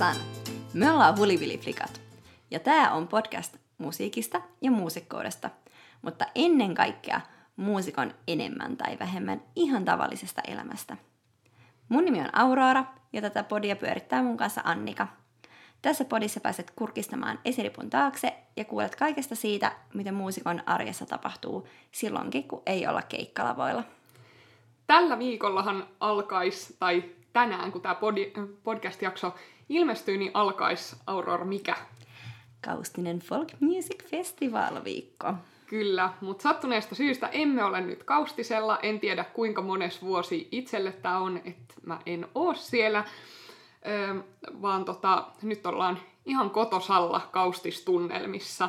Heipsan! Me ollaan Huliviliflikat. Ja tää on podcast musiikista ja muusikkoudesta, mutta ennen kaikkea muusikon enemmän tai vähemmän ihan tavallisesta elämästä. Mun nimi on Aurora ja tätä podia pyörittää mun kanssa Annika. Tässä podissa pääset kurkistamaan esiripun taakse ja kuulet kaikesta siitä, mitä muusikon arjessa tapahtuu silloinkin, kun ei olla keikkalavoilla. Tällä viikollahan alkaisi, tai tänään, kun tämä podcast-jakso ilmestyy, niin alkaisi Aurora mikä? Kaustinen Folk Music Festival viikko. Kyllä, mutta sattuneesta syystä emme ole nyt Kaustisella. En tiedä kuinka mones vuosi itselle tämä on, että mä en oo siellä. Öö, vaan tota, nyt ollaan ihan kotosalla Kaustistunnelmissa.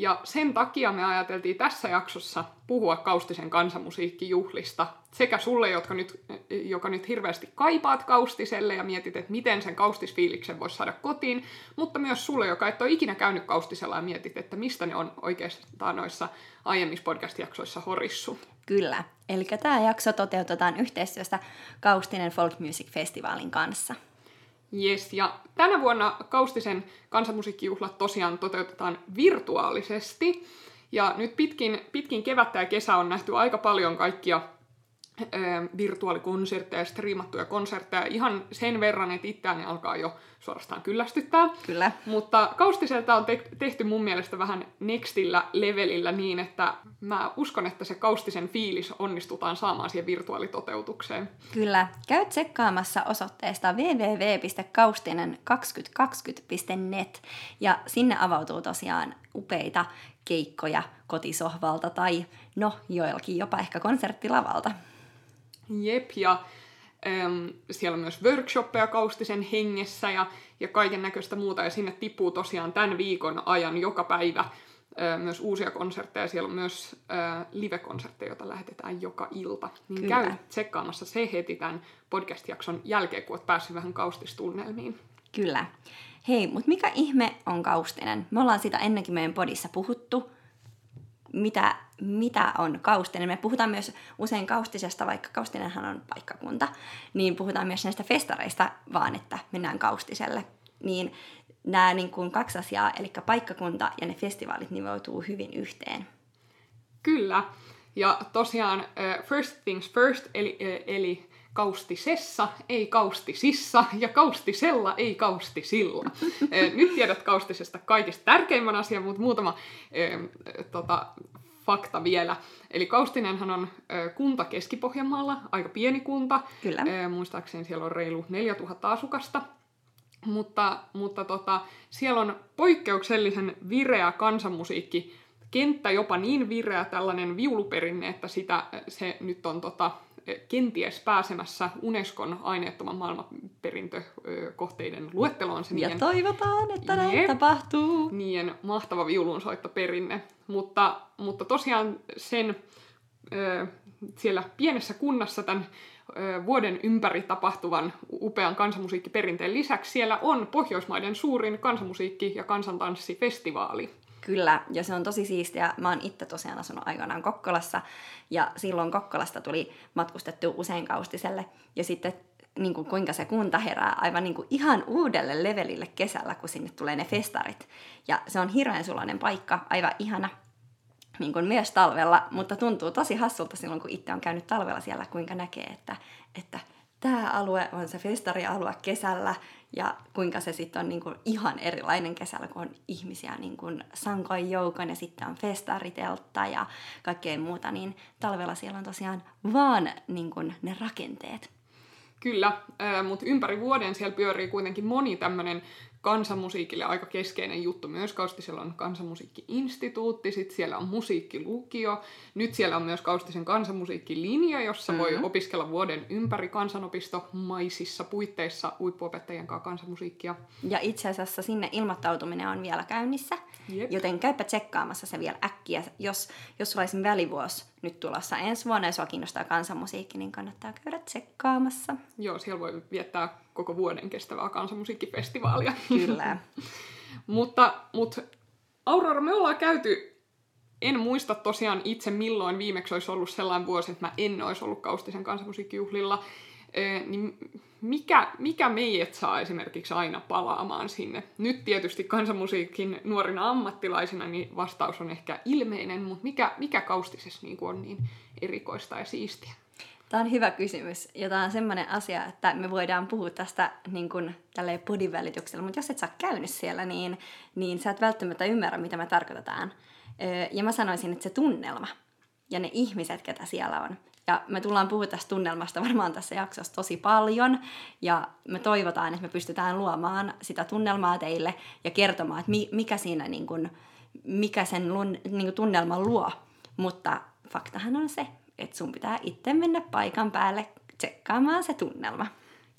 Ja sen takia me ajateltiin tässä jaksossa puhua Kaustisen kansanmusiikkijuhlista sekä sulle, jotka nyt, joka nyt hirveästi kaipaat Kaustiselle ja mietit, että miten sen Kaustisfiiliksen voisi saada kotiin, mutta myös sulle, joka et ole ikinä käynyt Kaustisella ja mietit, että mistä ne on oikeastaan noissa aiemmissa podcast-jaksoissa horissu. Kyllä. Eli tämä jakso toteutetaan yhteistyössä Kaustinen Folk Music Festivalin kanssa. Yes, ja tänä vuonna Kaustisen kansanmusiikkijuhlat tosiaan toteutetaan virtuaalisesti. Ja nyt pitkin, pitkin kevättä ja kesä on nähty aika paljon kaikkia virtuaalikonsertteja ja striimattuja konsertteja ihan sen verran, että itseäni alkaa jo suorastaan kyllästyttää. Kyllä. Mutta Kaustiselta on te- tehty mun mielestä vähän nextillä levelillä niin, että mä uskon, että se Kaustisen fiilis onnistutaan saamaan siihen virtuaalitoteutukseen. Kyllä. Käy tsekkaamassa osoitteesta www.kaustinen2020.net ja sinne avautuu tosiaan upeita keikkoja kotisohvalta tai no joillakin jopa ehkä konserttilavalta. Jep, ja äm, siellä on myös workshoppeja Kaustisen hengessä ja, ja kaiken näköistä muuta, ja sinne tippuu tosiaan tämän viikon ajan joka päivä ä, myös uusia konsertteja. Siellä on myös ä, live-konsertteja, joita lähetetään joka ilta. Niin Kyllä. käy tsekkaamassa se heti tämän podcast-jakson jälkeen, kun olet päässyt vähän kaustistunnelmiin. Kyllä. Hei, mutta mikä ihme on kaustinen? Me ollaan sitä ennenkin meidän podissa puhuttu, mitä, mitä on kaustinen. Me puhutaan myös usein kaustisesta, vaikka kaustinenhan on paikkakunta, niin puhutaan myös näistä festareista vaan, että mennään kaustiselle. Niin nämä niin kuin kaksi asiaa, eli paikkakunta ja ne festivaalit nivoutuu hyvin yhteen. Kyllä. Ja tosiaan uh, first things first, eli, uh, eli kaustisessa, ei kaustisissa, ja kaustisella, ei kaustisilla. Uh, Nyt tiedät kaustisesta kaikista tärkeimmän asian, mutta muutama uh, tota, fakta vielä. Eli Kaustinenhan on uh, kunta Keski-Pohjanmaalla, aika pieni kunta. Kyllä. Uh, muistaakseni siellä on reilu 4000 asukasta. Mutta, mutta tota, siellä on poikkeuksellisen vireä kansanmusiikki, kenttä jopa niin vireä tällainen viuluperinne, että sitä, se nyt on tota, kenties pääsemässä Unescon aineettoman maailmanperintökohteiden luetteloon. Se Ja niiden, toivotaan, että näin Jep. tapahtuu. niiden mahtava viulunsoittoperinne. Mutta, mutta tosiaan sen ö, siellä pienessä kunnassa tämän ö, vuoden ympäri tapahtuvan upean kansanmusiikkiperinteen lisäksi siellä on Pohjoismaiden suurin kansanmusiikki- ja kansantanssifestivaali. Kyllä, ja se on tosi siistiä. Mä oon itse tosiaan asunut aikanaan Kokkolassa, ja silloin Kokkolasta tuli matkustettu usein kaustiselle. Ja sitten niin kuin, kuinka se kunta herää aivan niin kuin, ihan uudelle levelille kesällä, kun sinne tulee ne festarit. Ja se on hirveän suloinen paikka, aivan ihana niin kuin myös talvella, mutta tuntuu tosi hassulta silloin, kun itse on käynyt talvella siellä, kuinka näkee, että, että tämä alue on se festarialue kesällä ja kuinka se sitten on niin kuin ihan erilainen kesällä, kun on ihmisiä niin kuin sankoin joukon ja sitten on festariteltta ja kaikkea muuta, niin talvella siellä on tosiaan vaan niin kuin ne rakenteet. Kyllä, mutta ympäri vuoden siellä pyörii kuitenkin moni tämmöinen kansanmusiikille aika keskeinen juttu. Myös Kaustisella on kansanmusiikki-instituutti, sitten siellä on musiikkilukio. Nyt siellä on myös Kaustisen kansanmusiikkilinja, jossa mm-hmm. voi opiskella vuoden ympäri kansanopistomaisissa puitteissa huippuopettajien kanssa kansanmusiikkia. Ja itse asiassa sinne ilmoittautuminen on vielä käynnissä, Jep. joten käypä tsekkaamassa se vielä äkkiä. Jos, jos sulla olisi välivuosi nyt tulossa ensi vuonna ja sua kiinnostaa kansanmusiikki, niin kannattaa käydä tsekkaamassa. Joo, siellä voi viettää koko vuoden kestävää kansanmusiikkifestivaalia. Kyllä. mutta, mutta Aurora, me ollaan käyty, en muista tosiaan itse milloin viimeksi olisi ollut sellainen vuosi, että mä en olisi ollut Kaustisen kansanmusiikkijuhlilla. Niin mikä, mikä meidät saa esimerkiksi aina palaamaan sinne? Nyt tietysti kansanmusiikin nuorina ammattilaisina niin vastaus on ehkä ilmeinen, mutta mikä, mikä kaustisessa niin on niin erikoista ja siistiä? Tämä on hyvä kysymys ja tämä on semmoinen asia, että me voidaan puhua tästä niin kuin, podin välityksellä, mutta jos et sä käynyt siellä, niin, niin sä et välttämättä ymmärrä, mitä me tarkoitetaan. Ja mä sanoisin, että se tunnelma ja ne ihmiset, ketä siellä on. Ja me tullaan puhua tästä tunnelmasta varmaan tässä jaksossa tosi paljon. Ja me toivotaan, että me pystytään luomaan sitä tunnelmaa teille ja kertomaan, että mikä siinä niin kuin, mikä sen niin kuin tunnelman luo. Mutta faktahan on se, että sun pitää itse mennä paikan päälle tsekkaamaan se tunnelma.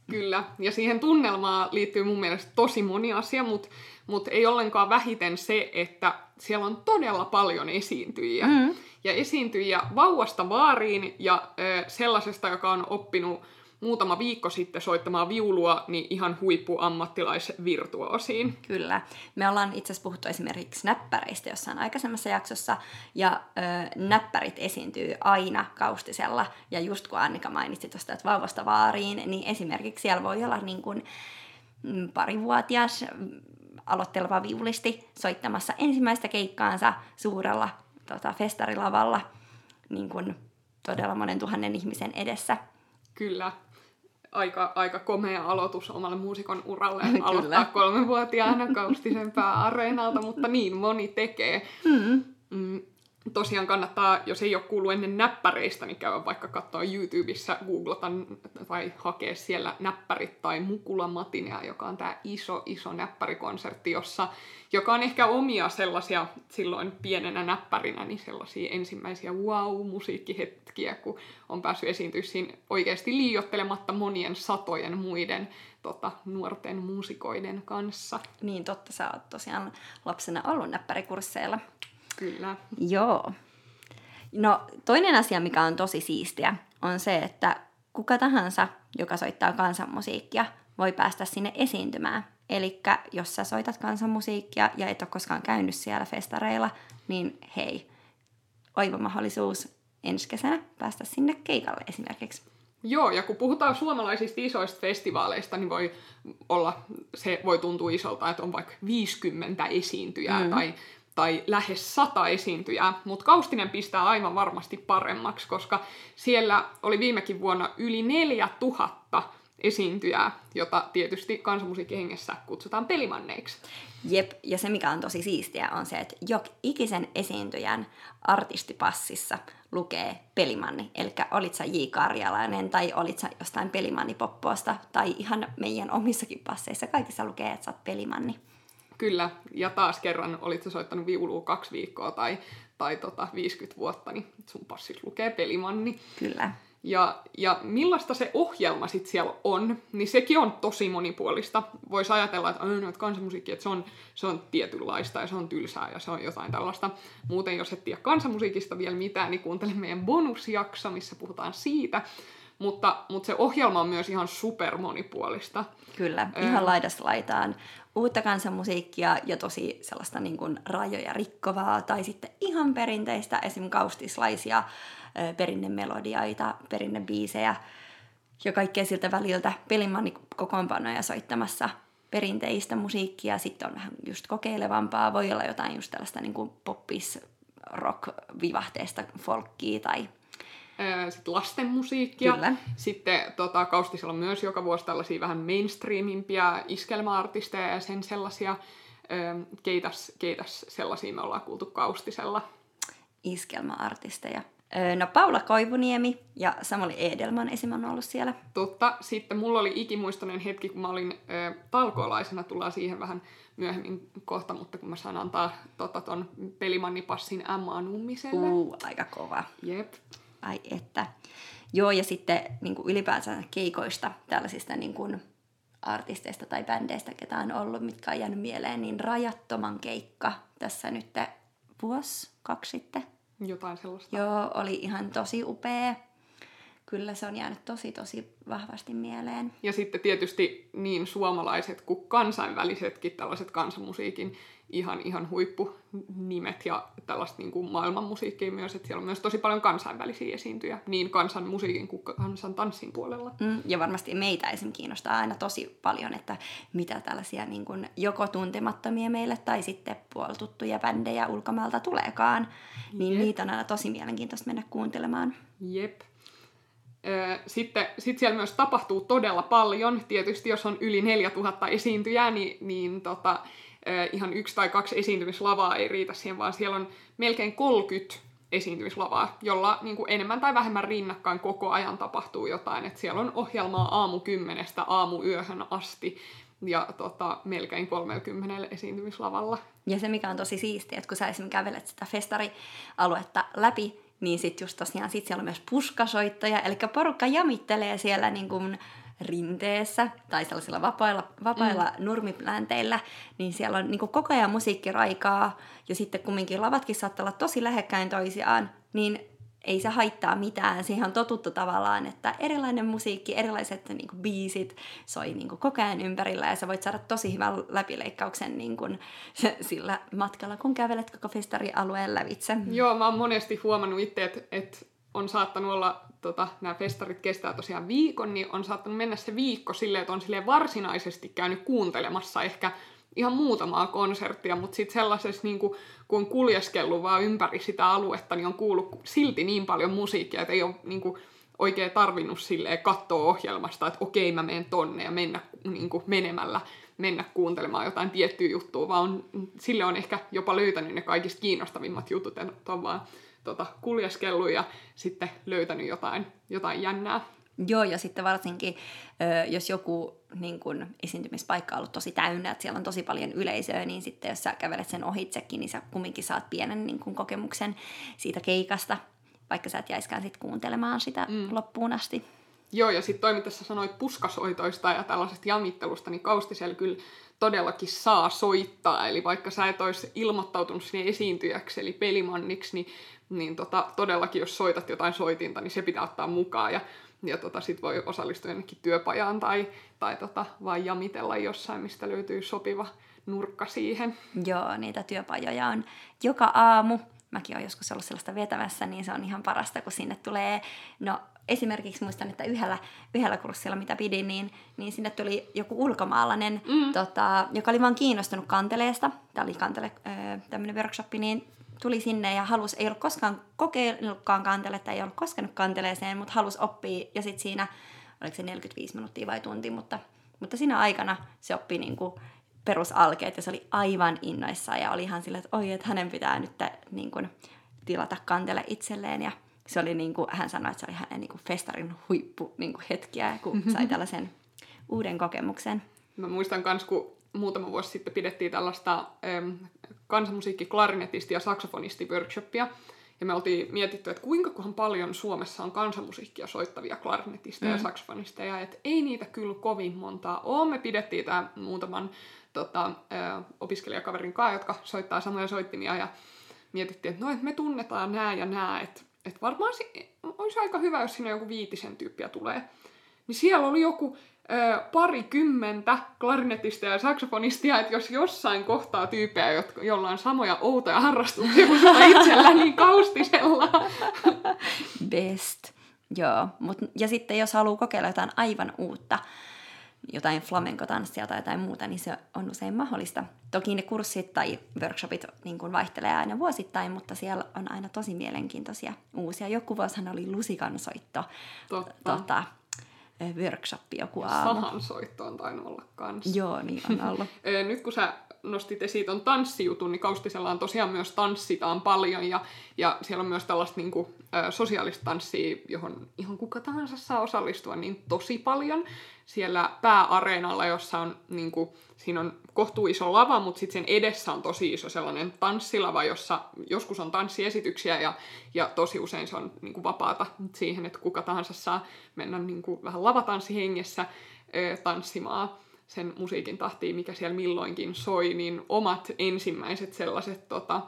Kyllä, ja siihen tunnelmaan liittyy mun mielestä tosi moni asia, mutta mut ei ollenkaan vähiten se, että siellä on todella paljon esiintyjiä. Mm. Ja esiintyjiä vauvasta vaariin ja ö, sellaisesta, joka on oppinut muutama viikko sitten soittamaan viulua, niin ihan huippuammattilaisvirtuosiin. Kyllä. Me ollaan itse asiassa puhuttu esimerkiksi näppäreistä jossain aikaisemmassa jaksossa, ja ö, näppärit esiintyy aina kaustisella, ja just kun Annika mainitsi tuosta, että vauvasta vaariin, niin esimerkiksi siellä voi olla niin kuin mm, parivuotias aloitteleva viulisti soittamassa ensimmäistä keikkaansa suurella tota, festarilavalla niin kuin todella monen tuhannen ihmisen edessä. Kyllä aika, aika komea aloitus omalle muusikon uralle aloittaa kolmenvuotiaana kaustisen areenalta, mutta niin moni tekee. Mm. Mm, tosiaan kannattaa, jos ei ole kuullut ennen näppäreistä, niin käydä vaikka katsoa YouTubessa, googlata tai hakea siellä näppärit tai Mukula joka on tämä iso, iso näppärikonsertti, jossa, joka on ehkä omia sellaisia silloin pienenä näppärinä, niin sellaisia ensimmäisiä wow-musiikkihetkiä, kun on päässyt esiintyä siinä oikeasti liiottelematta monien satojen muiden tota, nuorten muusikoiden kanssa. Niin totta, sä oot tosiaan lapsena ollut näppärikursseilla. Kyllä. Joo. No toinen asia, mikä on tosi siistiä, on se, että kuka tahansa, joka soittaa kansanmusiikkia, voi päästä sinne esiintymään. Eli jos sä soitat kansanmusiikkia ja et ole koskaan käynyt siellä festareilla, niin hei, oiva mahdollisuus ensi kesänä päästä sinne keikalle esimerkiksi. Joo, ja kun puhutaan suomalaisista isoista festivaaleista, niin voi olla, se voi tuntua isolta, että on vaikka 50 esiintyjää mm. tai tai lähes sata esiintyjää, mutta Kaustinen pistää aivan varmasti paremmaksi, koska siellä oli viimekin vuonna yli 4000 esiintyjää, jota tietysti kansanmusiikkihengessä kutsutaan pelimanneiksi. Jep, ja se mikä on tosi siistiä on se, että jok ikisen esiintyjän artistipassissa lukee pelimanni. Eli olit sä J. Karjalainen tai olit sä jostain pelimannipoppoosta tai ihan meidän omissakin passeissa. Kaikissa lukee, että sä oot pelimanni. Kyllä, ja taas kerran olit soittanut viulua kaksi viikkoa tai, tai tota 50 vuotta, niin sun passis lukee pelimanni. Kyllä. Ja, ja millaista se ohjelma sitten siellä on, niin sekin on tosi monipuolista. Voisi ajatella, että, no, että kansanmusiikki, että se on, se on tietynlaista ja se on tylsää ja se on jotain tällaista. Muuten jos et tiedä kansanmusiikista vielä mitään, niin kuuntele meidän bonusjakso, missä puhutaan siitä. Mutta, mutta se ohjelma on myös ihan super monipuolista. Kyllä, ihan laidasta laitaan uutta kansanmusiikkia ja tosi sellaista niin kuin rajoja rikkovaa, tai sitten ihan perinteistä, esim. kaustislaisia perinnemelodioita, perinnebiisejä ja kaikkea siltä väliltä. Pelimanni kokoonpanoja soittamassa perinteistä musiikkia, sitten on vähän just kokeilevampaa, voi olla jotain just tällaista niin kuin poppis rock vivahteesta folkkia tai sitten lastenmusiikkia. Kyllä. Sitten tota, Kaustisella on myös joka vuosi tällaisia vähän mainstreamimpia iskelmäartisteja ja sen sellaisia. Keitäs, keitäs sellaisia me ollaan kuultu Kaustisella? Iskelmäartisteja. No Paula Koivuniemi ja Samuli Edelman esim. on ollut siellä. Totta. Sitten mulla oli ikimuistoinen hetki, kun mä olin ö, talkoolaisena, tullaan siihen vähän myöhemmin kohta, mutta kun mä saan antaa tota, ton pelimannipassin Emma Nummiselle. Uu, aika kova. Jep ai että. Joo, ja sitten niin kuin ylipäänsä keikoista, tällaisista niin kuin artisteista tai bändeistä, ketä on ollut, mitkä on jäänyt mieleen, niin Rajattoman keikka tässä nyt vuosi, kaksi sitten. Jotain sellaista. Joo, oli ihan tosi upea. Kyllä se on jäänyt tosi tosi vahvasti mieleen. Ja sitten tietysti niin suomalaiset kuin kansainvälisetkin tällaiset kansanmusiikin ihan, ihan huippunimet ja tällaista niin kuin maailmanmusiikkia myös, että siellä on myös tosi paljon kansainvälisiä esiintyjä, niin kansan musiikin kuin kansan tanssin puolella. Mm, ja varmasti meitä esim. kiinnostaa aina tosi paljon, että mitä tällaisia niin kuin joko tuntemattomia meille tai sitten puoltuttuja bändejä ulkomaalta tuleekaan, niin Jep. niitä on aina tosi mielenkiintoista mennä kuuntelemaan. Jep. Sitten sit siellä myös tapahtuu todella paljon. Tietysti jos on yli 4000 esiintyjää, niin, niin tota, ihan yksi tai kaksi esiintymislavaa ei riitä siihen, vaan siellä on melkein 30 esiintymislavaa, jolla niin kuin enemmän tai vähemmän rinnakkain koko ajan tapahtuu jotain. Et siellä on ohjelmaa aamu kymmenestä aamuyöhön asti ja tota, melkein 30 esiintymislavalla. Ja se, mikä on tosi siistiä, että kun sä esimerkiksi kävelet sitä festarialuetta läpi, niin sitten just tosiaan sit siellä on myös puskasoittoja, eli porukka jamittelee siellä niin kuin rinteessä tai sellaisilla vapailla, vapailla mm. nurmiplänteillä, niin siellä on niin kuin koko ajan musiikkiraikaa. Ja sitten kumminkin lavatkin saattaa olla tosi lähekkäin toisiaan, niin ei se haittaa mitään. Siihen on totuttu tavallaan, että erilainen musiikki, erilaiset niin kuin, biisit soi niin kuin, koko ajan ympärillä ja sä voit saada tosi hyvän läpileikkauksen niin kuin, sillä matkalla, kun kävelet koko festarialueen lävitse. Joo, mä oon monesti huomannut itse, että, että on saattanut olla, tota, nämä festarit kestää tosiaan viikon, niin on saattanut mennä se viikko silleen, että on silleen varsinaisesti käynyt kuuntelemassa ehkä ihan muutamaa konserttia, mutta sitten sellaisessa, niin kuin, kun on kuljeskellut vaan ympäri sitä aluetta, niin on kuullut silti niin paljon musiikkia, että ei ole niin kuin, oikein tarvinnut silleen katsoa ohjelmasta, että okei mä menen tonne ja mennä niin kuin, menemällä mennä kuuntelemaan jotain tiettyä juttua, vaan on, sille on ehkä jopa löytänyt ne kaikista kiinnostavimmat jutut, että on vaan tota, kuljeskellut ja sitten löytänyt jotain, jotain jännää. Joo, ja sitten varsinkin, jos joku niin kun, esiintymispaikka on ollut tosi täynnä, että siellä on tosi paljon yleisöä, niin sitten jos sä kävelet sen ohitsekin, niin sä kumminkin saat pienen niin kun, kokemuksen siitä keikasta, vaikka sä et jäiskään sit kuuntelemaan sitä mm. loppuun asti. Joo, ja sitten toi, mitä sä sanoit puskasoitoista ja tällaisesta jamittelusta, niin Kaustisella kyllä todellakin saa soittaa. Eli vaikka sä et olisi ilmoittautunut sinne esiintyjäksi, eli pelimanniksi, niin, niin tota, todellakin jos soitat jotain soitinta, niin se pitää ottaa mukaan. Ja, ja tota, sit voi osallistua jonnekin työpajaan tai, tai tota, vain jamitella jossain, mistä löytyy sopiva nurkka siihen. Joo, niitä työpajoja on joka aamu. Mäkin olen joskus ollut sellaista vetämässä, niin se on ihan parasta, kun sinne tulee, no esimerkiksi muistan, että yhdellä, yhdellä kurssilla, mitä pidin, niin, niin sinne tuli joku ulkomaalainen, mm. tota, joka oli vaan kiinnostunut kanteleesta. Tämä oli kantele, tämmöinen workshop, niin tuli sinne ja halusi, ei ollut koskaan kokeillutkaan kanteletta, ei ollut koskenut kanteleeseen, mutta halusi oppia. Ja sitten siinä, oliko se 45 minuuttia vai tunti, mutta, mutta siinä aikana se oppi niin kuin perusalkeet ja se oli aivan innoissaan ja oli ihan silleen, että oi, että hänen pitää nyt niin kuin, tilata kantele itselleen ja se oli niin kuin, hän sanoi, että se oli hänen niin kuin festarin huippu niin kuin hetkiä, kun sai tällaisen uuden kokemuksen. Mä muistan myös, kun muutama vuosi sitten pidettiin tällaista ähm, kansanmusiikki, klarinetisti ja saksofonisti workshopia. Ja me oltiin mietitty, että kuinka kohan paljon Suomessa on kansanmusiikkia soittavia klarinetisteja mm. ja saksofonisteja. Että ei niitä kyllä kovin montaa ole. Me pidettiin tämä muutaman tota, opiskelijakaverin kanssa, jotka soittaa samoja soittimia. Ja mietittiin, että no, että me tunnetaan nämä ja nämä. Että että varmaan se olisi aika hyvä, jos sinne joku viitisen tyyppiä tulee. Niin siellä oli joku parikymmentä klarinetista ja saksofonistia, että jos jossain kohtaa tyyppejä, jotka, jolla on samoja outoja harrastuksia kuin sulla itsellä, niin kaustisella. Best. Joo, Mut, ja sitten jos haluaa kokeilla jotain aivan uutta, jotain flamenco-tanssia tai jotain muuta, niin se on usein mahdollista. Toki ne kurssit tai workshopit niin kuin vaihtelee aina vuosittain, mutta siellä on aina tosi mielenkiintoisia uusia. Joku vuosihan oli lusikansoitto. Totta. Tota, workshop joku aamu. Sahansoitto on tainnut olla kanssa. Joo, niin on ollut. Nyt kun sä nostit esiin ton tanssijutun, niin Kaustisella on tosiaan myös tanssitaan paljon ja, ja siellä on myös tällaista niin kuin, ä, sosiaalista tanssia, johon ihan kuka tahansa saa osallistua niin tosi paljon. Siellä pääareenalla, jossa on, niin kuin, siinä on kohtuu iso lava, mutta sitten sen edessä on tosi iso sellainen tanssilava, jossa joskus on tanssiesityksiä ja, ja tosi usein se on niin kuin vapaata siihen, että kuka tahansa saa mennä niin kuin, vähän lavatanssihengessä ö, tanssimaan sen musiikin tahtiin, mikä siellä milloinkin soi, niin omat ensimmäiset sellaiset tota,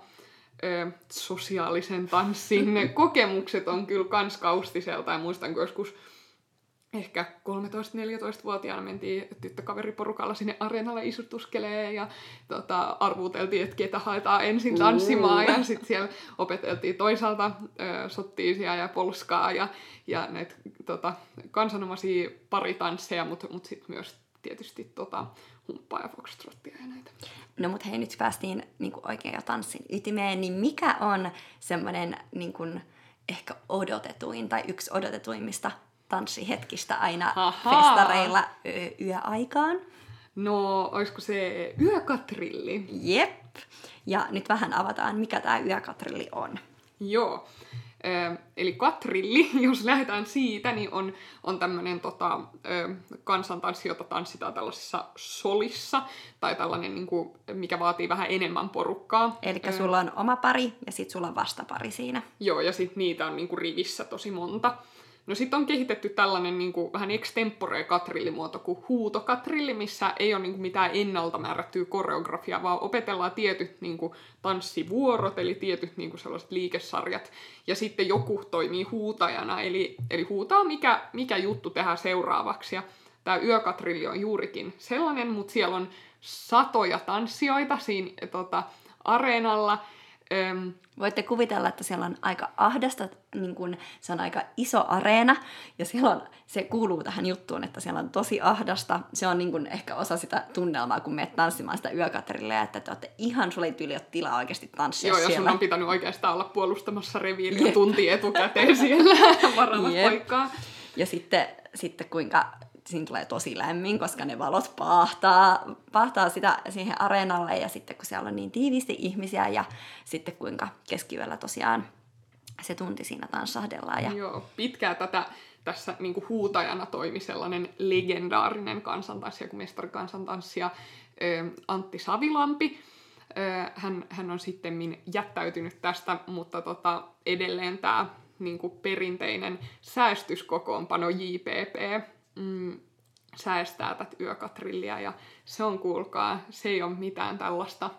ö, sosiaalisen tanssin kokemukset on kyllä kans kaustiselta. Ja muistan, kun joskus ehkä 13-14-vuotiaana mentiin tyttökaveriporukalla sinne areenalle isutuskelee ja tota, arvuuteltiin, että ketä haetaan ensin tanssimaan ja sitten siellä opeteltiin toisaalta ö, sottiisia ja polskaa ja, ja näitä tota, kansanomaisia paritansseja, mutta mut sitten myös tietysti tota, humppaa ja foxtrottia ja näitä. No mut hei, nyt päästiin niinku oikein jo tanssin ytimeen, niin mikä on semmoinen niinku, ehkä odotetuin tai yksi odotetuimmista tanssihetkistä aina Ahaa. festareilla ö, yöaikaan? No, olisiko se yökatrilli? Jep. Ja nyt vähän avataan, mikä tämä yökatrilli on. Joo. Eli katrilli, jos lähdetään siitä, niin on, on tämmöinen tota, kansantanssi, jota tanssitaan tällaisessa solissa, tai tällainen, niin kuin, mikä vaatii vähän enemmän porukkaa. Eli sulla on oma pari ja sitten sulla on vastapari siinä. Joo, ja sitten niitä on niin kuin rivissä tosi monta. No sitten on kehitetty tällainen niin kuin, vähän extempore katrillimuoto kuin huutokatrilli, missä ei ole niin kuin, mitään ennalta määrättyä koreografiaa, vaan opetellaan tietyt niin kuin, tanssivuorot, eli tietyt niin kuin, sellaiset liikesarjat, ja sitten joku toimii huutajana, eli, eli huutaa mikä, mikä juttu tehdään seuraavaksi. Ja tämä yökatrilli on juurikin sellainen, mutta siellä on satoja tanssijoita siinä tota, areenalla. Öm, Voitte kuvitella, että siellä on aika ahdasta, niin kun, se on aika iso areena, ja siellä on, se kuuluu tähän juttuun, että siellä on tosi ahdasta. Se on niin kun, ehkä osa sitä tunnelmaa, kun menet tanssimaan sitä yökatrille, että te olette ihan, sulle ei tyyli ole tilaa oikeasti tanssia Joo, ja siellä. sun on pitänyt oikeastaan olla puolustamassa reviiriä tunti etukäteen siellä varalla paikkaa. Ja sitten, sitten kuinka siinä tulee tosi lämmin, koska ne valot paahtaa, paahtaa sitä siihen areenalle ja sitten kun siellä on niin tiiviisti ihmisiä ja sitten kuinka keskiyöllä tosiaan se tunti siinä tanssahdellaan. Ja... Joo, pitkää tätä tässä niin kuin huutajana toimi sellainen legendaarinen kansantanssija kuin mestarikansantanssija Antti Savilampi. Hän, hän on sitten jättäytynyt tästä, mutta tota, edelleen tämä niin kuin perinteinen säästyskokoonpano JPP mm, säästää tätä yökatrillia ja se on, kuulkaa, se ei ole mitään tällaista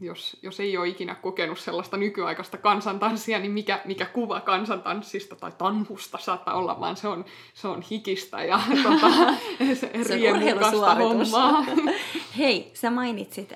jos, jos ei ole ikinä kokenut sellaista nykyaikaista kansantanssia, niin mikä, mikä kuva kansantanssista tai tanhusta saattaa olla, vaan se on, se on hikistä ja tota, se Se riemukasta hommaa. Hei, sä mainitsit,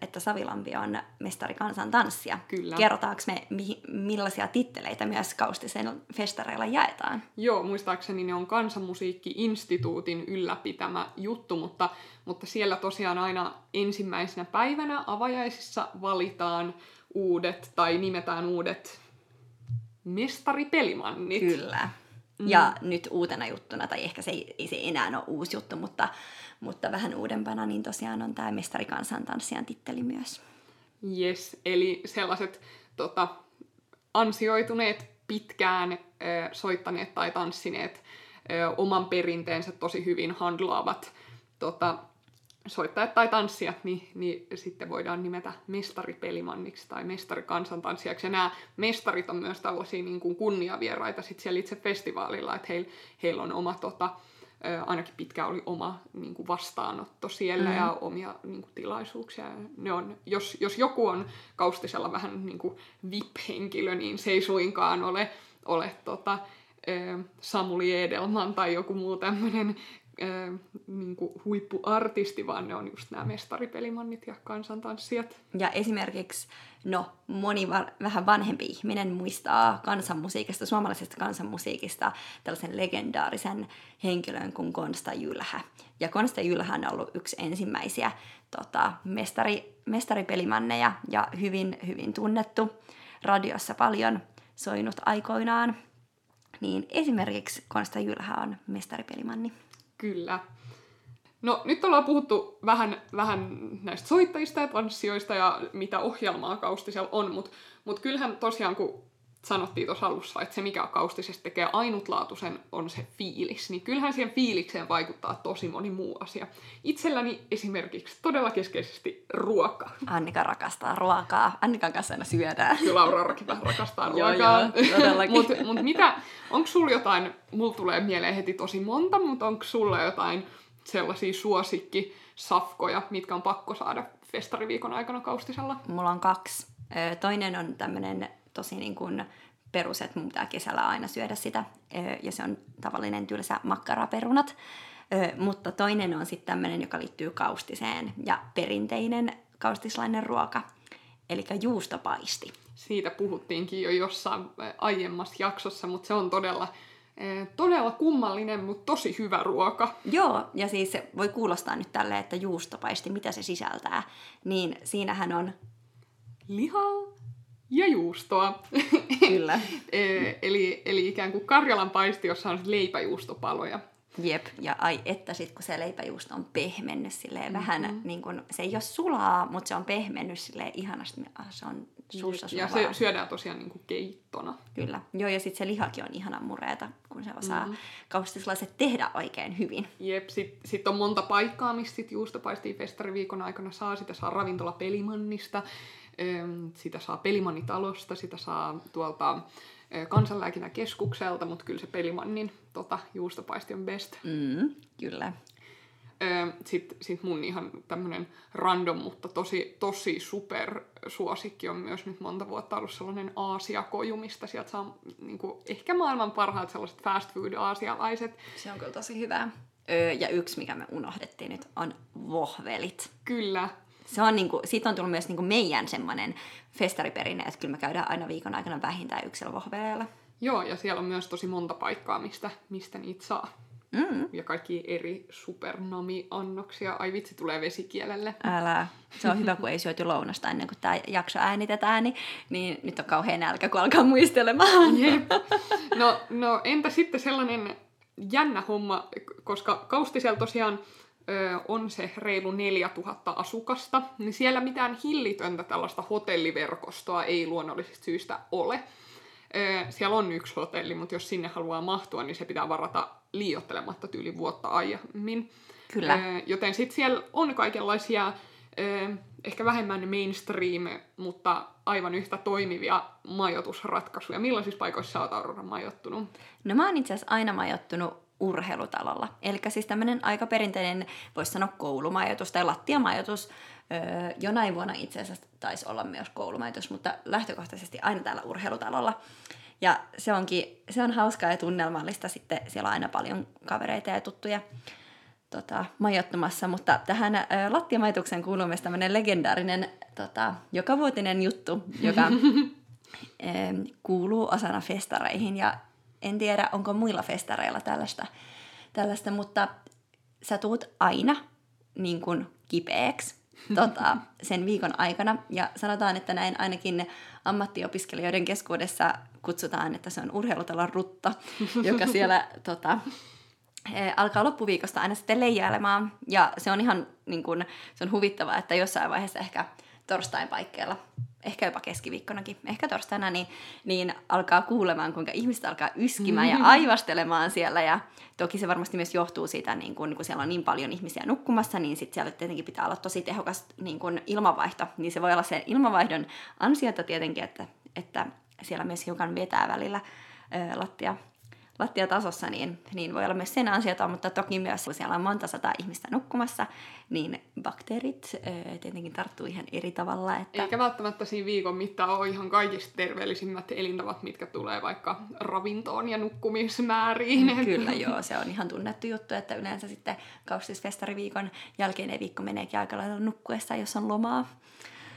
että Savilampi on mestari kansan tanssia. Kyllä. Kerrotaanko me, millaisia titteleitä myös Kaustisen festareilla jaetaan? Joo, muistaakseni ne on Kansanmusiikki-instituutin ylläpitämä juttu, mutta, mutta siellä tosiaan aina ensimmäisenä päivänä avajaisissa valitaan uudet tai nimetään uudet mestaripelimannit. Kyllä. Mm. Ja nyt uutena juttuna, tai ehkä se ei, ei se enää ole uusi juttu, mutta, mutta vähän uudempana, niin tosiaan on tämä mestari kansantanssijan titteli myös. Yes, eli sellaiset tota, ansioituneet, pitkään ö, soittaneet tai tanssineet ö, oman perinteensä tosi hyvin handlaavat tota, soittajat tai tanssijat, niin, niin sitten voidaan nimetä mestaripelimanniksi tai mestarikansantanssijaksi. Ja nämä mestarit on myös tällaisia niin kuin kunniavieraita sit siellä itse festivaalilla, että heillä heillä on oma tota, ainakin pitkään oli oma niin kuin vastaanotto siellä mm. ja omia niin kuin, tilaisuuksia. Ne on, jos, jos joku on Kaustisella vähän niin kuin VIP-henkilö, niin se ei suinkaan ole, ole tota, Samuli Edelman tai joku muu tämmöinen niin kuin huippuartisti, vaan ne on just nämä mestaripelimannit ja kansantanssijat. Ja esimerkiksi, no, moni va- vähän vanhempi ihminen muistaa kansanmusiikista, suomalaisesta kansanmusiikista, tällaisen legendaarisen henkilön kuin Konsta Jylhä. Ja Konsta Jylhä on ollut yksi ensimmäisiä tota, mestari, mestaripelimanneja ja hyvin, hyvin tunnettu. Radiossa paljon soinut aikoinaan. Niin esimerkiksi Konsta Jylhä on mestaripelimanni. Kyllä. No nyt ollaan puhuttu vähän, vähän näistä soittajista ja tanssijoista ja mitä ohjelmaa Kaustisella on, mutta mut kyllähän tosiaan kun sanottiin tuossa alussa, että se mikä Kaustisesta tekee ainutlaatuisen on se fiilis, niin kyllähän siihen fiilikseen vaikuttaa tosi moni muu asia. Itselläni esimerkiksi todella keskeisesti ruoka. Annika rakastaa ruokaa. Annikan kanssa aina syödään. Kyllä Aurarakin vähän rakastaa ruokaa. Mutta mut mitä, onko sulla jotain, mulla tulee mieleen heti tosi monta, mutta onko sulla jotain sellaisia suosikkisafkoja, mitkä on pakko saada festariviikon aikana Kaustisella? Mulla on kaksi. Toinen on tämmöinen tosi niin kuin perus, että mun pitää kesällä aina syödä sitä, ja se on tavallinen tylsä makkaraperunat. Mutta toinen on sitten tämmöinen, joka liittyy kaustiseen ja perinteinen kaustislainen ruoka, eli juustopaisti. Siitä puhuttiinkin jo jossain aiemmassa jaksossa, mutta se on todella, todella kummallinen, mutta tosi hyvä ruoka. Joo, ja siis se voi kuulostaa nyt tälle, että juustopaisti, mitä se sisältää, niin siinähän on... Lihaa ja juustoa. Kyllä. eli, eli ikään kuin Karjalan paisti, jossa on leipäjuustopaloja. Jep, ja ai että sit kun se leipäjuusto on pehmennyt silleen mm-hmm. vähän, niin kun, se ei ole sulaa, mutta se on pehmennyt silleen ihanasti, ah, se on suussa Ja se syödään tosiaan niin kuin keittona. Kyllä, joo ja sitten se lihakin on ihana mureeta, kun se osaa mm-hmm. kaustislaiset tehdä oikein hyvin. Jep, sitten sit on monta paikkaa, missä sit juustopaistia festariviikon aikana saa, sitä saa ravintola Pelimannista, sitä saa Pelimannitalosta, sitä saa tuolta kansanlääkinä keskukselta, mutta kyllä se Pelimannin tota, juustopaisti on best. Mm, kyllä. Sitten sit mun ihan tämmönen random, mutta tosi, tosi super suosikki on myös nyt monta vuotta ollut sellainen Aasia-koju, mistä sieltä saa niin kuin, ehkä maailman parhaat sellaiset fast food aasialaiset. Se on kyllä tosi hyvää. Öö, ja yksi, mikä me unohdettiin nyt, on vohvelit. Kyllä, se on niinku, siitä on tullut myös niinku meidän semmoinen festariperinne, että kyllä me käydään aina viikon aikana vähintään yksillä vohveleilla. Joo, ja siellä on myös tosi monta paikkaa, mistä, mistä niitä saa. Mm. Ja kaikki eri supernami-annoksia. Ai vitsi, tulee vesikielelle. Älä. Se on hyvä, kun ei syöty lounasta ennen kuin tämä jakso äänitetään, niin, niin nyt on kauhean nälkä, kun alkaa muistelemaan. Jep. No, no entä sitten sellainen jännä homma, koska Kaustisella tosiaan ö, on se reilu 4000 asukasta, niin siellä mitään hillitöntä tällaista hotelliverkostoa ei luonnollisista syistä ole. Ö, siellä on yksi hotelli, mutta jos sinne haluaa mahtua, niin se pitää varata liiottelematta tyyli vuotta aiemmin. Kyllä. Ö, joten sitten siellä on kaikenlaisia ö, ehkä vähemmän mainstream, mutta aivan yhtä toimivia majoitusratkaisuja. Millaisissa paikoissa sä oot Aurora majoittunut? No mä oon itse asiassa aina majoittunut urheilutalolla. Eli siis tämmöinen aika perinteinen, voisi sanoa koulumajoitus tai lattiamajoitus. Öö, jonain vuonna itse asiassa taisi olla myös koulumajoitus, mutta lähtökohtaisesti aina täällä urheilutalolla. Ja se onkin, se on hauskaa ja tunnelmallista sitten, siellä on aina paljon kavereita ja tuttuja tota, majoittumassa, mutta tähän ö, lattiamajoitukseen kuuluu myös tämmöinen legendaarinen tota, jokavuotinen juttu, joka ö, kuuluu osana festareihin ja en tiedä, onko muilla festareilla tällaista, tällaista mutta sä tuut aina niin kuin kipeäksi tota, sen viikon aikana. Ja sanotaan, että näin ainakin ammattiopiskelijoiden keskuudessa kutsutaan, että se on urheilutalon rutta, joka siellä tota, e, alkaa loppuviikosta aina sitten leijailemaan. Ja se on ihan niin kuin, se on huvittavaa, että jossain vaiheessa ehkä torstain paikkeilla ehkä jopa keskiviikkonakin, ehkä torstaina, niin, niin alkaa kuulemaan, kuinka ihmiset alkaa yskimään ja aivastelemaan siellä. Ja toki se varmasti myös johtuu siitä, niin kun, kun siellä on niin paljon ihmisiä nukkumassa, niin sitten siellä tietenkin pitää olla tosi tehokas niin kun ilmanvaihto. Niin se voi olla sen ilmanvaihdon ansiota tietenkin, että, että siellä myös hiukan vetää välillä ö, lattia lattiatasossa, niin, niin voi olla myös sen ansiota, mutta toki myös kun siellä on monta sataa ihmistä nukkumassa, niin bakteerit ö, tietenkin tarttuu ihan eri tavalla. Että... Eikä välttämättä siinä viikon mittaan ole ihan kaikista terveellisimmät elintavat, mitkä tulee vaikka ravintoon ja nukkumismääriin. Kyllä joo, se on ihan tunnettu juttu, että yleensä sitten kaustisfestariviikon jälkeinen viikko meneekin aika lailla nukkuessa, jos on lomaa.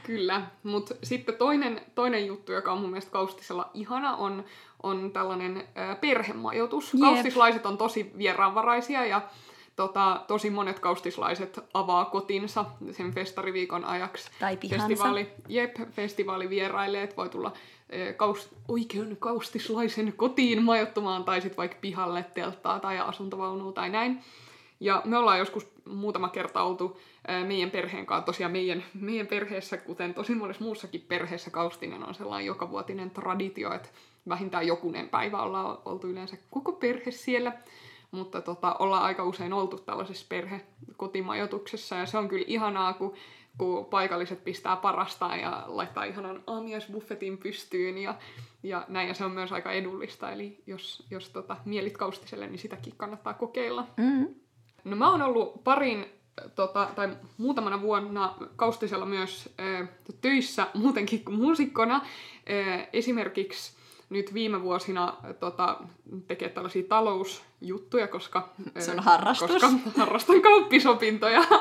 Kyllä, mutta sitten toinen, toinen juttu, joka on mun mielestä kaustisella ihana, on, on tällainen ö, perhemajoitus. Jep. Kaustislaiset on tosi vieraanvaraisia ja tota, tosi monet kaustislaiset avaa kotinsa sen festariviikon ajaksi. Tai pihansa. Festivaali, jep, festivaalivierailijat voi tulla kaus, oikean kaustislaisen kotiin majoittumaan tai sitten vaikka pihalle telttaa tai asuntovaunua tai näin. Ja me ollaan joskus muutama kerta oltu meidän perheen kanssa, tosiaan meidän, meidän perheessä, kuten tosi monessa muussakin perheessä, kaustinen on sellainen jokavuotinen traditio, että vähintään jokunen päivä ollaan oltu yleensä koko perhe siellä. Mutta tota, ollaan aika usein oltu tällaisessa perhekotimajoituksessa ja se on kyllä ihanaa, kun, kun paikalliset pistää parastaan ja laittaa ihanan aamiaisbuffetin pystyyn ja, ja näin. Ja se on myös aika edullista, eli jos, jos tota, mielit kaustiselle, niin sitäkin kannattaa kokeilla. Mm-hmm. No mä oon ollut parin tota, tai muutamana vuonna Kaustisella myös ö, töissä muutenkin kuin muusikkona. Ö, esimerkiksi nyt viime vuosina tota, tekee tällaisia talousjuttuja, koska, Se on harrastus. koska harrastan kauppisopintoja,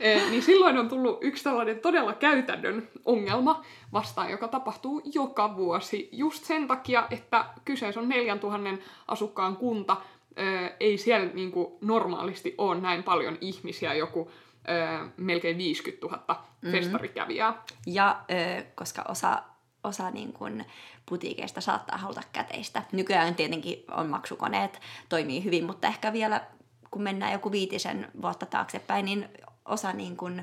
Eh, niin silloin on tullut yksi tällainen todella käytännön ongelma vastaan, joka tapahtuu joka vuosi just sen takia, että kyseessä on 4000 asukkaan kunta, eh, ei siellä niin kuin normaalisti ole näin paljon ihmisiä, joku eh, melkein 50 000 Mhm. festarikävijää. Ja ö, koska osa, osa niin kun putiikeista saattaa haluta käteistä. Nykyään tietenkin on maksukoneet, toimii hyvin, mutta ehkä vielä kun mennään joku viitisen vuotta taaksepäin, niin osa niin kun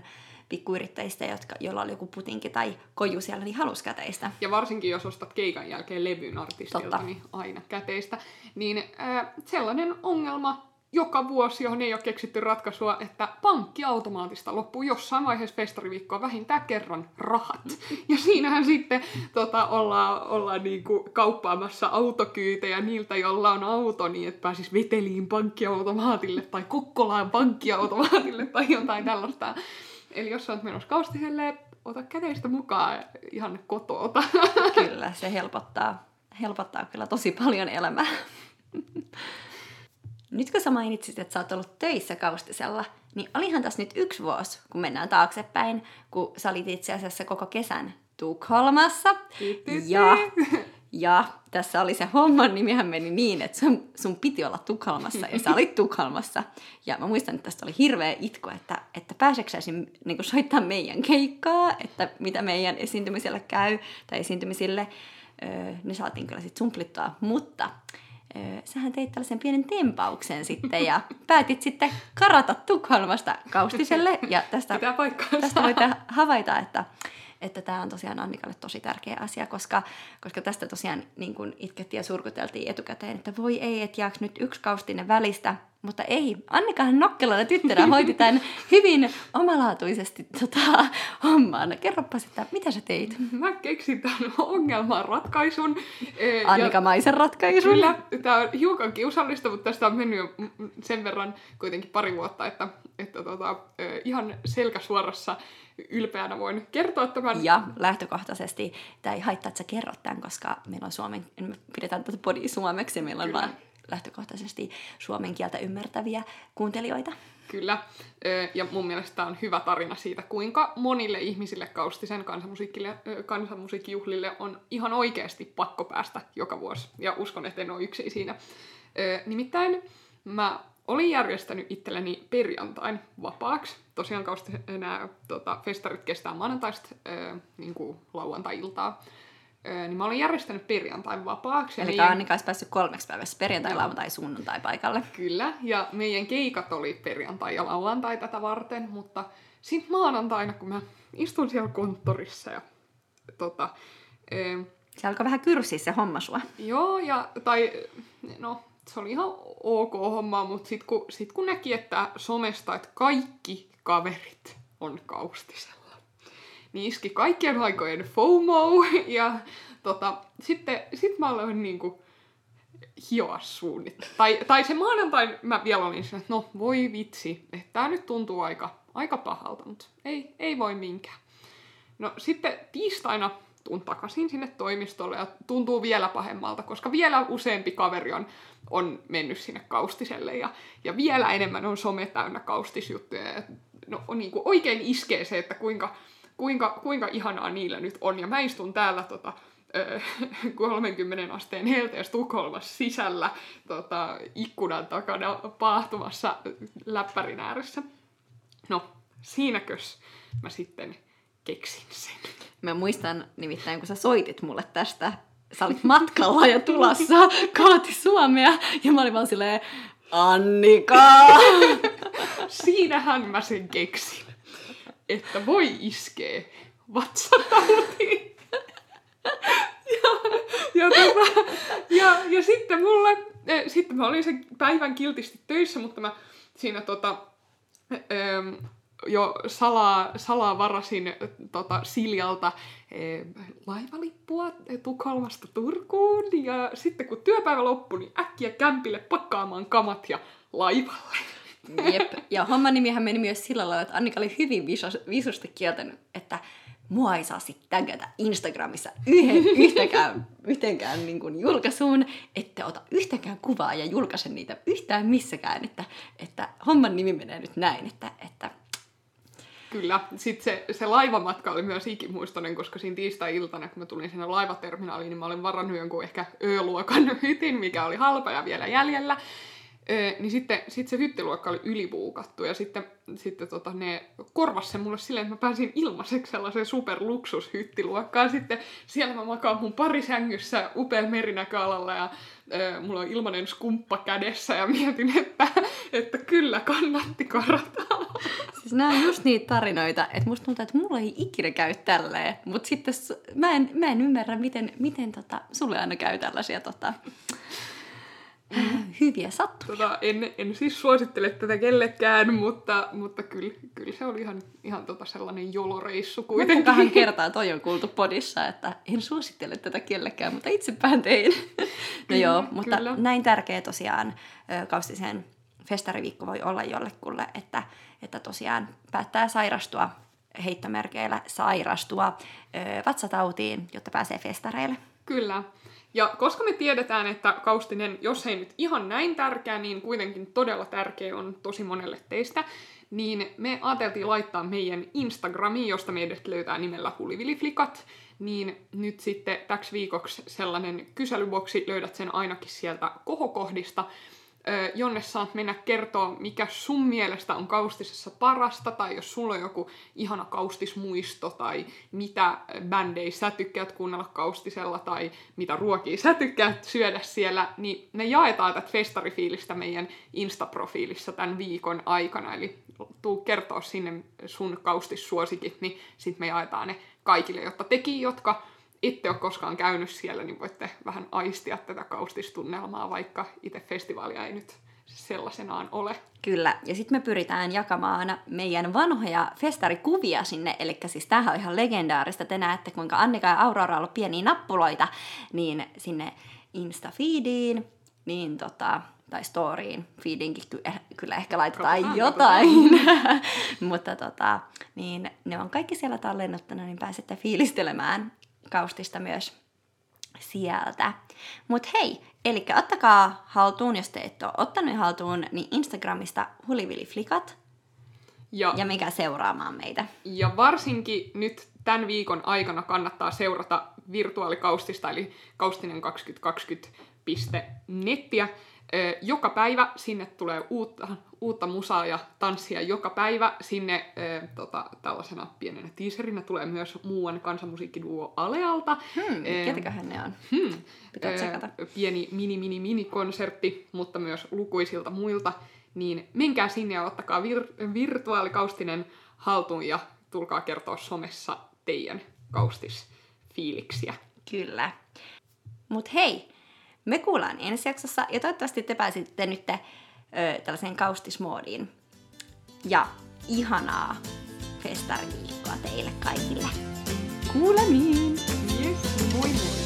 pikkuyrittäjistä, jotka, joilla oli joku putinki tai koju siellä, niin halusi käteistä. Ja varsinkin jos ostat keikan jälkeen levyn artistilta, Totta. niin aina käteistä. Niin äh, sellainen ongelma joka vuosi, johon ei ole keksitty ratkaisua, että pankkiautomaatista loppuu jossain vaiheessa festariviikkoa vähintään kerran rahat. Ja siinähän sitten tota, ollaan, ollaan niinku kauppaamassa autokyytejä niiltä, joilla on auto, niin että pääsis Veteliin pankkiautomaatille tai Kokkolaan pankkiautomaatille tai jotain tällaista. Eli jos olet menossa kaustiselle, ota käteistä mukaan ihan kotoota. Kyllä, se helpottaa, helpottaa kyllä tosi paljon elämää. Nyt kun sä mainitsit, että sä oot ollut töissä kaustisella, niin olihan tässä nyt yksi vuosi, kun mennään taaksepäin, kun sä olit itse asiassa koko kesän Tukholmassa. Ja, ja tässä oli se homman nimihän meni niin, että sun, sun piti olla Tukholmassa ja sä olit Tukholmassa. Ja mä muistan, että tästä oli hirveä itku, että, että pääseksä niin soittaa meidän keikkaa, että mitä meidän esiintymisellä käy tai esiintymisille. Öö, ne saatiin kyllä sitten sumplittua, mutta öö, sähän teit tällaisen pienen tempauksen sitten ja päätit sitten karata Tukholmasta Kaustiselle. Ja tästä tästä voitte havaita, että että tämä on tosiaan Annikalle tosi tärkeä asia, koska, koska tästä tosiaan niin kuin itkettiin ja surkuteltiin etukäteen, että voi ei, että jääkö nyt yksi kaustinen välistä, mutta ei. Annikahan nokkelana tyttönä hoiti tämän hyvin omalaatuisesti tota, homman. Kerropas, että mitä sä teit? Mä keksin tämän ongelman ratkaisun. Eh, ja- Annikamaisen ratkaisun. Kyllä, tämä on hiukan kiusallista, mutta tästä on mennyt jo sen verran kuitenkin pari vuotta, että, että tota, ihan selkäsuorassa ylpeänä voin kertoa tämän. Ja lähtökohtaisesti tämä ei haittaa, että sä kerrot tämän, koska meillä on suomen, me pidetään tätä podia suomeksi ja meillä on Kyllä. vaan lähtökohtaisesti suomen kieltä ymmärtäviä kuuntelijoita. Kyllä, ja mun mielestä tämä on hyvä tarina siitä, kuinka monille ihmisille Kaustisen kansanmusiikkijuhlille on ihan oikeasti pakko päästä joka vuosi. Ja uskon, että en ole yksin siinä. Nimittäin mä olin järjestänyt itselleni perjantain vapaaksi. Tosiaan Kaustisen nämä tota, festarit kestää maanantaista ö, niin kuin lauantai-iltaa. Ö, Niin mä olin järjestänyt perjantain vapaaksi. Eli meidän- Annika olisi päässyt kolmeksi päivässä perjantai, lauantai, sunnuntai paikalle. Kyllä, ja meidän keikat oli perjantai ja lauantai tätä varten, mutta sitten maanantaina, kun mä istun siellä konttorissa ja tota, e, Se alkoi vähän kyrsiä se homma sua. joo, ja, tai no, se oli ihan ok homma, mutta sitten kun, sit kun näki, että somesta, että kaikki kaverit on kaustisella, niin iski kaikkien aikojen FOMO, ja tota, sitten sit mä aloin niinku hioa suunnittelua. Tai, tai se maanantai mä vielä olin siinä, että no voi vitsi, että tää nyt tuntuu aika, aika pahalta, mutta ei, ei voi minkään. No sitten tiistaina tuun takaisin sinne toimistolle ja tuntuu vielä pahemmalta, koska vielä useampi kaveri on, on mennyt sinne kaustiselle ja, ja vielä enemmän on some täynnä kaustisjuttuja. Ja, no on niin kuin oikein iskee se, että kuinka, kuinka, kuinka ihanaa niillä nyt on. Ja mä istun täällä tota, ö, 30 asteen helteessä Tukholmassa sisällä tota, ikkunan takana paahtumassa läppärin ääressä. No, siinäkös mä sitten keksin sen. Mä muistan nimittäin, kun sä soitit mulle tästä, sä olit matkalla ja tulassa kohti Suomea, ja mä olin vaan silleen, Annika! Siinähän mä sen keksin, että voi iskee vatsatautiin. Ja, ja, tota, ja, ja sitten mulle, eh, sitten mä olin sen päivän kiltisti töissä, mutta mä siinä tota, em, jo salaa, salaa varasin tota, Siljalta eh, laivalippua Tukholmasta Turkuun. Ja sitten kun työpäivä loppui, niin äkkiä kämpille pakkaamaan kamat ja laivalle. Jep. Ja homman nimihän meni myös sillä lailla, että Annika oli hyvin visus, visusti kieltänyt, että mua ei saa sitten tägätä Instagramissa yhden, yhtäkään, yhtäkään niin kuin julkaisuun, ette ota yhtäkään kuvaa ja julkaise niitä yhtään missäkään, että, että homman nimi menee nyt näin, että, että Kyllä. Sitten se, se laivamatka oli myös ikimuistoinen, koska siinä tiistai-iltana, kun mä tulin sinne laivaterminaaliin, niin mä olin varannut jonkun ehkä Ö-luokan hytin, mikä oli halpa ja vielä jäljellä. Öö, niin sitten sit se hyttiluokka oli ylibuukattu ja sitten, sitten tota, ne korvas se mulle silleen, että mä pääsin ilmaiseksi sellaiseen superluksushyttiluokkaan. Sitten siellä mä makaan mun parisängyssä upean merinäköalalla ja öö, mulla on ilmainen skumppa kädessä ja mietin, että, että kyllä kannatti karata. Siis nämä on just niitä tarinoita, että musta tuntuu, että mulla ei ikinä käy tälleen, mutta sitten mä en, mä en ymmärrä, miten, miten tota, sulle aina käy tällaisia tota, hyviä sattumia. Tota, en, en siis suosittele tätä kellekään, mutta, mutta kyllä, kyllä se oli ihan, ihan tota sellainen joloreissu kuitenkin. Montahan kertaa toi on kuultu podissa, että en suosittele tätä kellekään, mutta itsepään tein. no kyllä, joo, mutta kyllä. näin tärkeä tosiaan kaustisen festariviikko voi olla jollekulle, että, että tosiaan päättää sairastua heittomerkeillä sairastua ö, vatsatautiin, jotta pääsee festareille. Kyllä. Ja koska me tiedetään, että kaustinen, jos ei nyt ihan näin tärkeä, niin kuitenkin todella tärkeä on tosi monelle teistä, niin me ajateltiin laittaa meidän Instagramiin, josta meidät löytää nimellä huliviliflikat, niin nyt sitten täksi viikoksi sellainen kyselyboksi, löydät sen ainakin sieltä kohokohdista, jonne saat mennä kertoa, mikä sun mielestä on kaustisessa parasta, tai jos sulla on joku ihana kaustismuisto, tai mitä bändejä sä tykkäät kuunnella kaustisella, tai mitä ruokia sä tykkäät syödä siellä, niin me jaetaan tätä festarifiilistä meidän Insta-profiilissa tämän viikon aikana, eli tuu kertoa sinne sun kaustissuosikit, niin sitten me jaetaan ne kaikille, jotta teki, jotka ette ole koskaan käynyt siellä, niin voitte vähän aistia tätä kaustistunnelmaa, vaikka itse festivaalia ei nyt sellaisenaan ole. Kyllä, ja sitten me pyritään jakamaan meidän vanhoja festarikuvia sinne, eli siis tämähän on ihan legendaarista, te näette kuinka Annika ja Aurora on ollut pieniä nappuloita, niin sinne Insta-feediin, niin tota, tai storyin, feedinkin ky- eh, kyllä ehkä laitetaan Katsotaan, jotain, mutta tota, niin ne on kaikki siellä tallennuttuna, niin pääsette fiilistelemään kaustista myös sieltä. Mutta hei, eli ottakaa haltuun, jos te ette ole ottanut haltuun, niin Instagramista huliviliflikat ja, ja mikä seuraamaan meitä. Ja varsinkin nyt tämän viikon aikana kannattaa seurata virtuaalikaustista, eli kaustinen2020.nettiä, joka päivä sinne tulee uutta, uutta musaa ja tanssia joka päivä. Sinne ö, tota, tällaisena pienenä teaserinä tulee myös muuan kansanmusiikkiduo Alealta. Hmm, ketäköhän ne on? Hmm, Pitää tsekata. Pieni mini mini mini konsertti, mutta myös lukuisilta muilta. Niin menkää sinne ja ottakaa vir- virtuaalikaustinen haltuun ja tulkaa kertoa somessa teidän kaustisfiiliksiä. Kyllä. Mut hei, me kuullaan ensi jaksossa ja toivottavasti te pääsitte nyt ö, tällaiseen kaustismoodiin. Ja ihanaa festariviikkoa teille kaikille. Kuulemiin! Yes, moi moi!